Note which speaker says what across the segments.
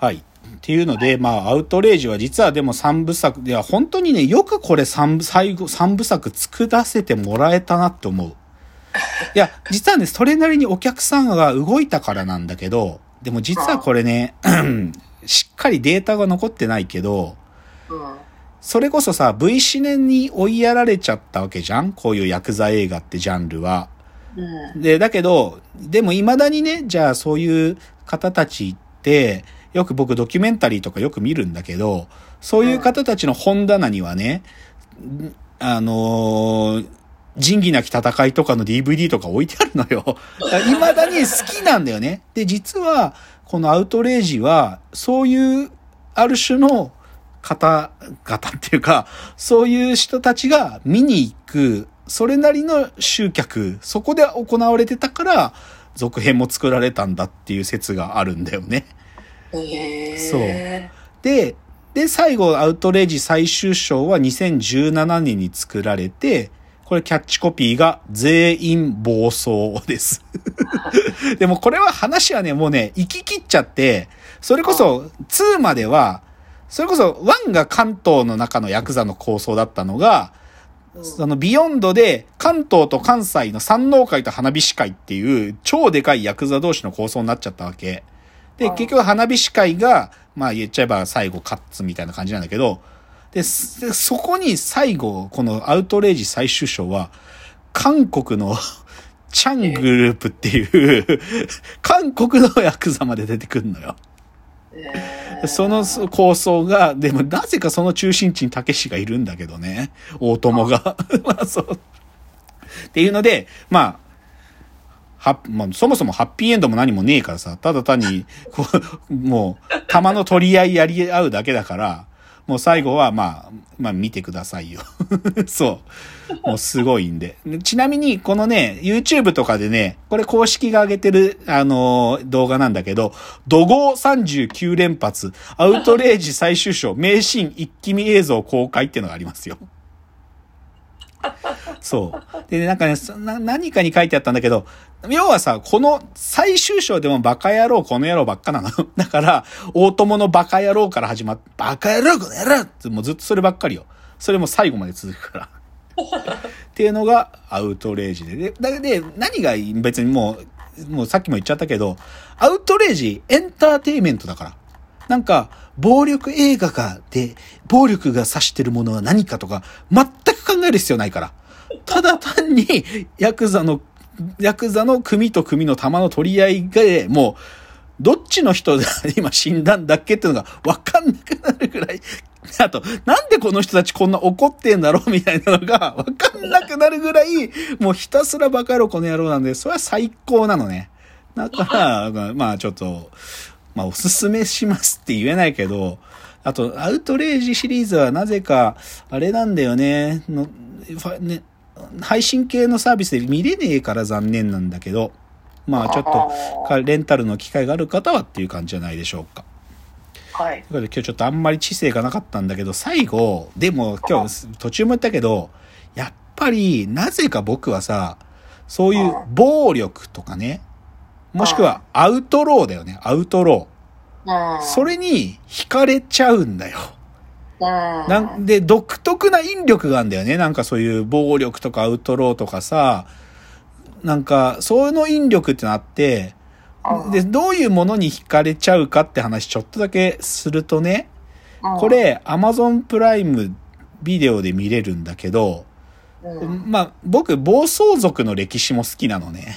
Speaker 1: はい。っていうので、まあ、アウトレイジは実はでも三部作、いや、本当にね、よくこれ三部、最後、三部作作らせてもらえたなって思う。いや、実はね、それなりにお客さんが動いたからなんだけど、でも実はこれね、しっかりデータが残ってないけど、
Speaker 2: うん。
Speaker 1: それこそさ、V シネに追いやられちゃったわけじゃん？こういうヤクザ映画ってジャンルは。
Speaker 2: うん。
Speaker 1: で、だけど、でも未だにね、じゃあそういう方たちって、よく僕ドキュメンタリーとかよく見るんだけど、そういう方たちの本棚にはね、あのー仁義なき戦いとかの DVD とか置いてあるのよ。未だに好きなんだよね。で、実は、このアウトレイジは、そういう、ある種の方々っていうか、そういう人たちが見に行く、それなりの集客、そこで行われてたから、続編も作られたんだっていう説があるんだよね。そうで、で、最後、アウトレイジ最終章は2017年に作られて、これキャッチコピーが全員暴走です。でもこれは話はね、もうね、行き切っちゃって、それこそ2までは、それこそ1が関東の中のヤクザの構想だったのが、そのビヨンドで関東と関西の山王会と花火師会っていう超でかいヤクザ同士の構想になっちゃったわけ。で、
Speaker 2: うん
Speaker 1: 結局花火師会が、まあ言っちゃえば最後カッツみたいな感じなんだけど、で、そこに最後、このアウトレイジ最終章は、韓国の チャングループっていう、韓国のヤクザまで出てくるのよ。その構想が、でもなぜかその中心地にたけしがいるんだけどね。大友が。まあそう。っていうので、まあ、は、まあ、そもそもハッピーエンドも何もねえからさ、ただ単に、こう、もう、弾の取り合いやり合うだけだから、もう最後は、まあ、まあ見てくださいよ。そう。もうすごいんで。ちなみに、このね、YouTube とかでね、これ公式が上げてる、あのー動画なんだけど、怒号39連発、アウトレイジ最終章、名シーン一気見映像公開っていうのがありますよ。そう。で、なんかね、何かに書いてあったんだけど、要はさ、この最終章でもバカ野郎、この野郎ばっかなの。だから、大友のバカ野郎から始まって、バカ野郎、この野郎ってもうずっとそればっかりよ。それも最後まで続くから。っていうのがアウトレイジで。で、だで何が別にもう、もうさっきも言っちゃったけど、アウトレイジエンターテイメントだから。なんか、暴力映画が、で、暴力が指してるものは何かとか、全く考える必要ないから。ただ単に、ヤクザの、ヤクザの組と組の弾の取り合いが、もう、どっちの人が 今死んだんだっけっていうのが分かんなくなるぐらい。あと、なんでこの人たちこんな怒ってんだろうみたいなのが 分かんなくなるぐらい、もうひたすらバカ野郎この野郎なんで、それは最高なのね。だから、まあちょっと、まあおすすめしますって言えないけど、あと、アウトレイジシリーズはなぜか、あれなんだよね、のファね配信系のサービスで見れねえから残念なんだけど、まあちょっとかレンタルの機会がある方はっていう感じじゃないでしょうか。
Speaker 2: はい。
Speaker 1: ということで今日ちょっとあんまり知性がなかったんだけど、最後、でも今日途中も言ったけど、やっぱりなぜか僕はさ、そういう暴力とかね、もしくはアウトローだよね、アウトロー。
Speaker 2: うん。
Speaker 1: それに惹かれちゃうんだよ。
Speaker 2: うん。
Speaker 1: なんで、独特な引力があるんだよね。なんかそういう暴力とかアウトローとかさ、なんか、その引力ってのあって、
Speaker 2: うん
Speaker 1: で、どういうものに惹かれちゃうかって話ちょっとだけするとね、
Speaker 2: うん
Speaker 1: こ、れ、アマゾンプライムビデオで見れるんだけど、
Speaker 2: うん。
Speaker 1: まあ、僕、暴走族の歴史も好きなのね。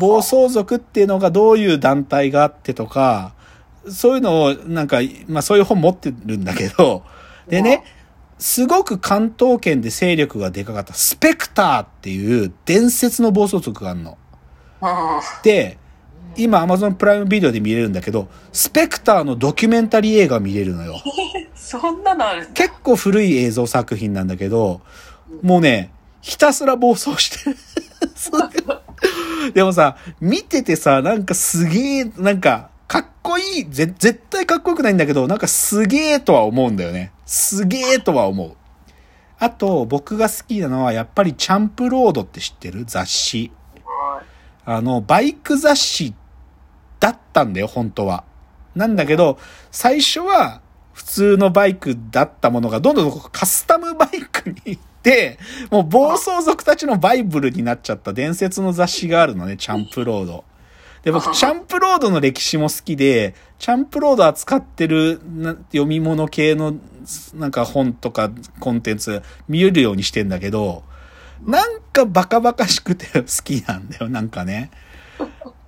Speaker 1: 暴走族っていうのがどういう団体があってとか、そういうのを、なんか、まあそういう本持ってるんだけど、でね、すごく関東圏で勢力がでかかったスペクターっていう伝説の暴走族があるの。
Speaker 2: うん。
Speaker 1: で、今 Amazon プライムビデオで見れるんだけど、スペクターのドキュメンタリー映画見れるのよ。
Speaker 2: そんなのある。
Speaker 1: 結構古い映像作品なんだけど、もうね、ひたすら暴走してる。でもさ、見ててさ、なんかすげえ、なんか、かっこいい、ぜ、絶対かっこよくないんだけど、なんかすげえとは思うんだよね。すげえとは思う。あと、僕が好きなのは、やっぱりチャンプロードって知ってる？雑誌。あの、バイク雑誌だったんだよ、本当は。なんだけど、最初は普通のバイクだったものがどんどんカスタムバイクに行って、もう暴走族たちのバイブルになっちゃった伝説の雑誌があるのね、チャンプロード。で、僕、チャンプロードの歴史も好きで、チャンプロード扱ってるな読み物系のなんか本とかコンテンツ見えるようにしてんだけど、なんかバカバカしくて好きなんだよ、なんかね。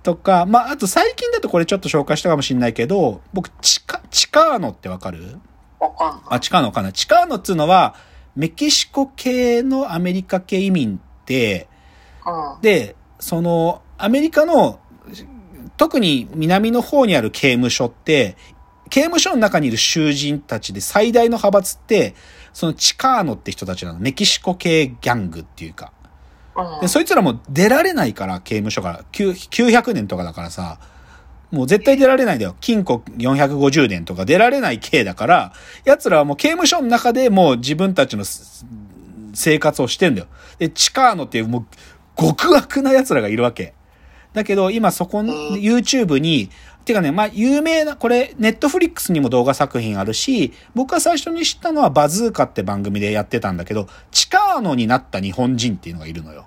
Speaker 1: とか、まあ、あと最近だとこれちょっと紹介したかもしんないけど、僕、チカ、チカーノってわかる？
Speaker 2: わかんない。
Speaker 1: あ、チカーノかなチカーノっつうのは、メキシコ系のアメリカ系移民って、
Speaker 2: うん。
Speaker 1: で、その、アメリカの、特に南の方にある刑務所って、刑務所の中にいる囚人たちで最大の派閥って、そのチカーノって人たちなの。メキシコ系ギャングっていうか。
Speaker 2: うん
Speaker 1: で、そいつらも出られないから、刑務所から。9 900年とかだからさ、もう絶対出られないんだよ。禁錮450年とか出られない刑だから、奴らはもう刑務所の中でもう自分たちのす生活をしてんだよ。で、チカーノっていうもう極悪な奴らがいるわけ。だけど、今そこの YouTube に、てかね、まあ、有名な、これ、ネットフリックスにも動画作品あるし、僕が最初に知ったのはバズーカって番組でやってたんだけど、チカーノになった日本人っていうのがいるのよ。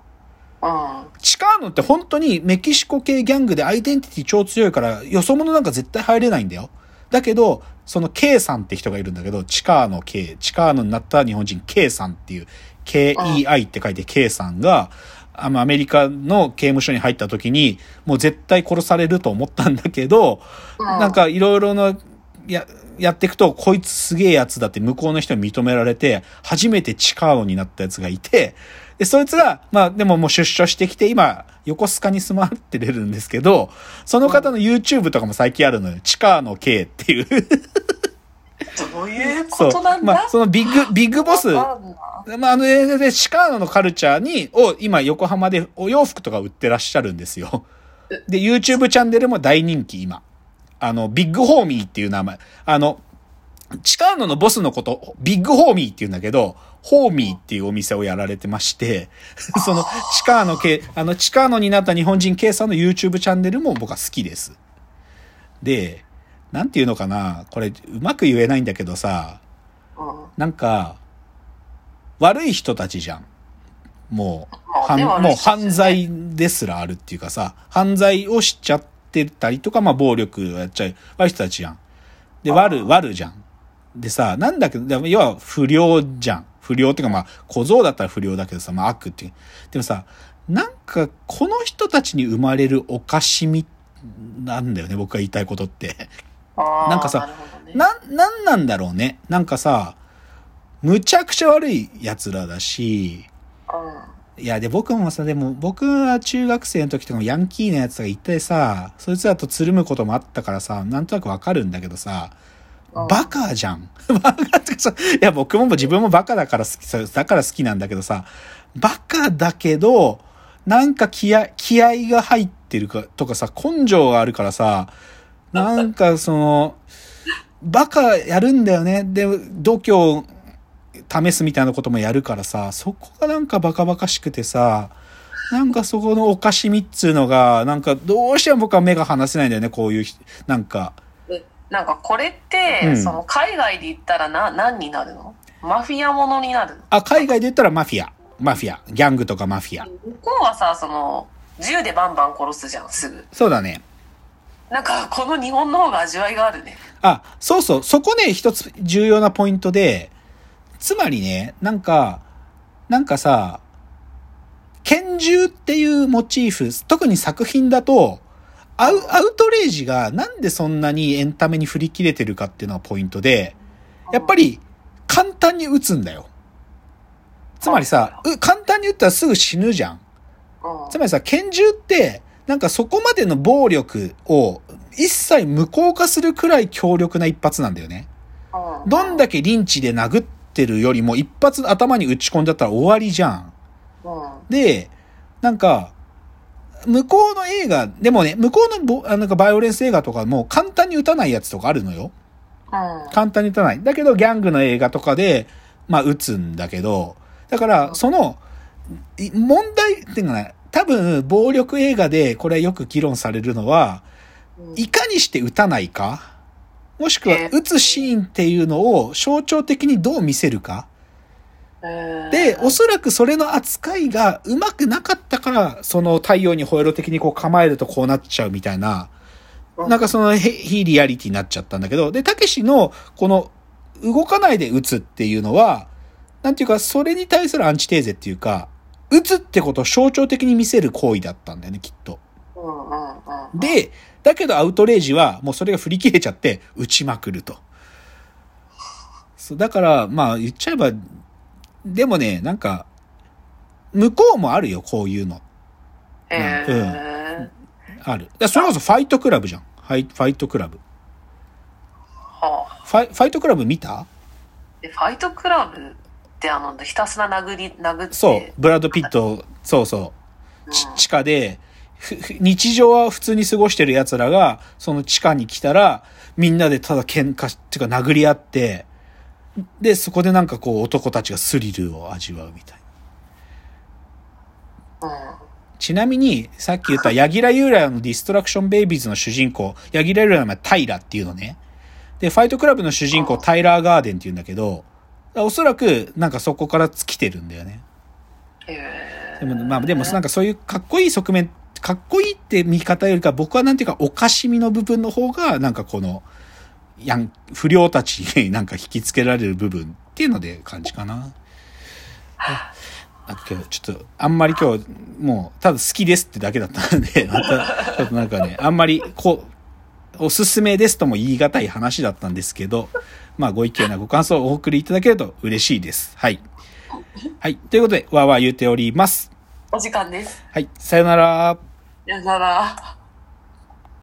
Speaker 2: うん。
Speaker 1: チカーノって本当にメキシコ系ギャングでアイデンティティ超強いから、よそ者なんか絶対入れないんだよ。だけど、その K さんって人がいるんだけど、チカーノ K、チカーノになった日本人 K さんっていう、KEI って書いて K さんが、アメリカの刑務所に入った時に、もう絶対殺されると思ったんだけど、
Speaker 2: うん
Speaker 1: なんかいろいろな、や、やっていくと、こいつすげえやつだって向こうの人に認められて、初めてチカーノになったやつがいて、で、そいつが、まあでももう出所してきて、今、横須賀に住まってれるんですけど、その方の YouTube とかも最近あるのよ。チカーノ K っていう。
Speaker 2: どういうことなん。だ？
Speaker 1: まあ、そのビッグ、ビッグボス、まあ、あの、で、でシカーノのカルチャーに、を今横浜でお洋服とか売ってらっしゃるんですよ。で、YouTube チャンネルも大人気今。あの、ビッグホーミーっていう名前。あの、チカーノのボスのこと、ビッグホーミーって言うんだけど、ホーミーっていうお店をやられてまして、その、チカーノ系、あの、チカーノになった日本人系さんの YouTube チャンネルも僕は好きです。で、なんていうのかな、これ、うまく言えないんだけどさ、
Speaker 2: うん
Speaker 1: なんか、悪い人たちじゃん。もう、もう犯罪ですらあるっていうかさ、犯罪をしちゃってたりとか、まあ暴力をやっちゃう悪い人たちじゃん。で、悪、悪じゃん。でさ、なんだけど、要は不良じゃん。不良っていうかまあ、小僧だったら不良だけどさ、まあ悪っていう。でもさ、なんか、この人たちに生まれるおかしみなんだよね、僕が言いたいことって。なんかさ
Speaker 2: ね
Speaker 1: な、なんなんだろうね。なんかさ、むちゃくちゃ悪い奴らだし、いや、で、僕もさ、でも、僕は中学生の時とかもヤンキーなやつがいてさ、そいつらとつるむこともあったからさ、なんとなくわかるんだけどさ、
Speaker 2: うん
Speaker 1: バカじゃん。バカってかさ、いや、僕も自分もバカだから好きさ、だから好きなんだけどさ、バカだけど、なんか気合、気合が入ってるか、とかさ、根性があるからさ、なんかその、バカやるんだよね。で、度胸を試すみたいなこともやるからさ、そこがなんかバカバカしくてさ、なんかそこのおかしみっつうのが、なんかどうしても僕は目が離せないんだよね、こういうひ、なんか。
Speaker 2: えなんかこれって、
Speaker 1: うん
Speaker 2: その海外で言ったらな何になるの？マフィアものになる？の
Speaker 1: あ、海外で言ったらマフィア。マフィア。ギャングとかマフィア。
Speaker 2: 向こうはさその銃でバンバン殺すじゃんすぐ
Speaker 1: そうだね。
Speaker 2: なんかこの日本の方が味わいがあるね
Speaker 1: あ、そうそう。そこね、一つ重要なポイントで、つまりね、なんか、なんかさ、拳銃っていうモチーフ、特に作品だと、アウアウトレイジがなんでそんなにエンタメに振り切れてるかっていうのがポイントで、やっぱり簡単に撃つんだよ。つまりさ、う簡単に撃ったらすぐ死ぬじゃんつまりさ、拳銃って、なんかそこまでの暴力を一切無効化するくらい強力な一発なんだよね。
Speaker 2: うん
Speaker 1: どんだけリンチで殴ってるよりも一発頭に打ち込んじゃったら終わりじゃん。
Speaker 2: うん
Speaker 1: で、なんか、向こうの映画、でもね、向こうのなんかバイオレンス映画とかも簡単に撃たないやつとかあるのよ。
Speaker 2: うん
Speaker 1: 簡単に撃たない。だけどギャングの映画とかで、まあ撃つんだけど、だから、その、い問題っていうかね、多分暴力映画でこれよく議論されるのは、
Speaker 2: うん。
Speaker 1: いかにして撃たないか？もしくは
Speaker 2: えー。
Speaker 1: 打つシーンっていうのを象徴的にどう見せるか？
Speaker 2: えー。
Speaker 1: で、おそらくそれの扱いがうまくなかったから、その太陽にホエロ的にこう構えるとこうなっちゃうみたいな、
Speaker 2: うん。
Speaker 1: なんかそのヘ非リアリティになっちゃったんだけど、で、たけしのこの動かないで打つっていうのは、なんていうか、それに対するアンチテーゼっていうか、打つってことを象徴的に見せる行為だったんだよね、きっと。
Speaker 2: うんうんうん。
Speaker 1: で、だけどアウトレイジはもうそれが振り切れちゃって打ちまくると。そうだから、まあ言っちゃえば、でもね、なんか、向こうもあるよ、こういうの。
Speaker 2: えー
Speaker 1: ある。だからそれこそファイトクラブじゃん。ファイファイトクラブ。
Speaker 2: はあ。
Speaker 1: ファイファイトクラブ見た？
Speaker 2: でファイトクラブ？ってあの、ひたすら殴り、殴って。
Speaker 1: そう。ブラッド・ピット、そうそう。ち
Speaker 2: うん
Speaker 1: 地下で、日常は普通に過ごしてる奴らが、その地下に来たら、みんなでただ喧嘩し、っていうか殴り合って、で、そこでなんかこう男たちがスリルを味わうみたいな。
Speaker 2: うん。
Speaker 1: ちなみに、さっき言った柳楽優弥のディストラクションベイビーズの主人公、柳楽優来の名前タイラっていうのね。で、ファイトクラブの主人公タイラー・ダーデンって言うんだけど、おそらくなんかそこからつけてるんだよね。
Speaker 2: え
Speaker 1: でも、まあでもなんかそういうかっこいい側面、かっこいいって見方よりか僕はなんていうかおかしみの部分の方がなんかこの、やん、不良たちになんか引きつけられる部分っていうので感じかな。あ今日ちょっとあんまり今日もうただ好きですってだけだったんで、またちょっとなんかね、あんまりこう、おすすめですとも言い難い話だったんですけど、まあご意見やご感想をお送りいただけると嬉しいです。はい。はい。ということで、わーわー言うております。
Speaker 2: お時間です。
Speaker 1: はい。さよなら。
Speaker 2: さよなら。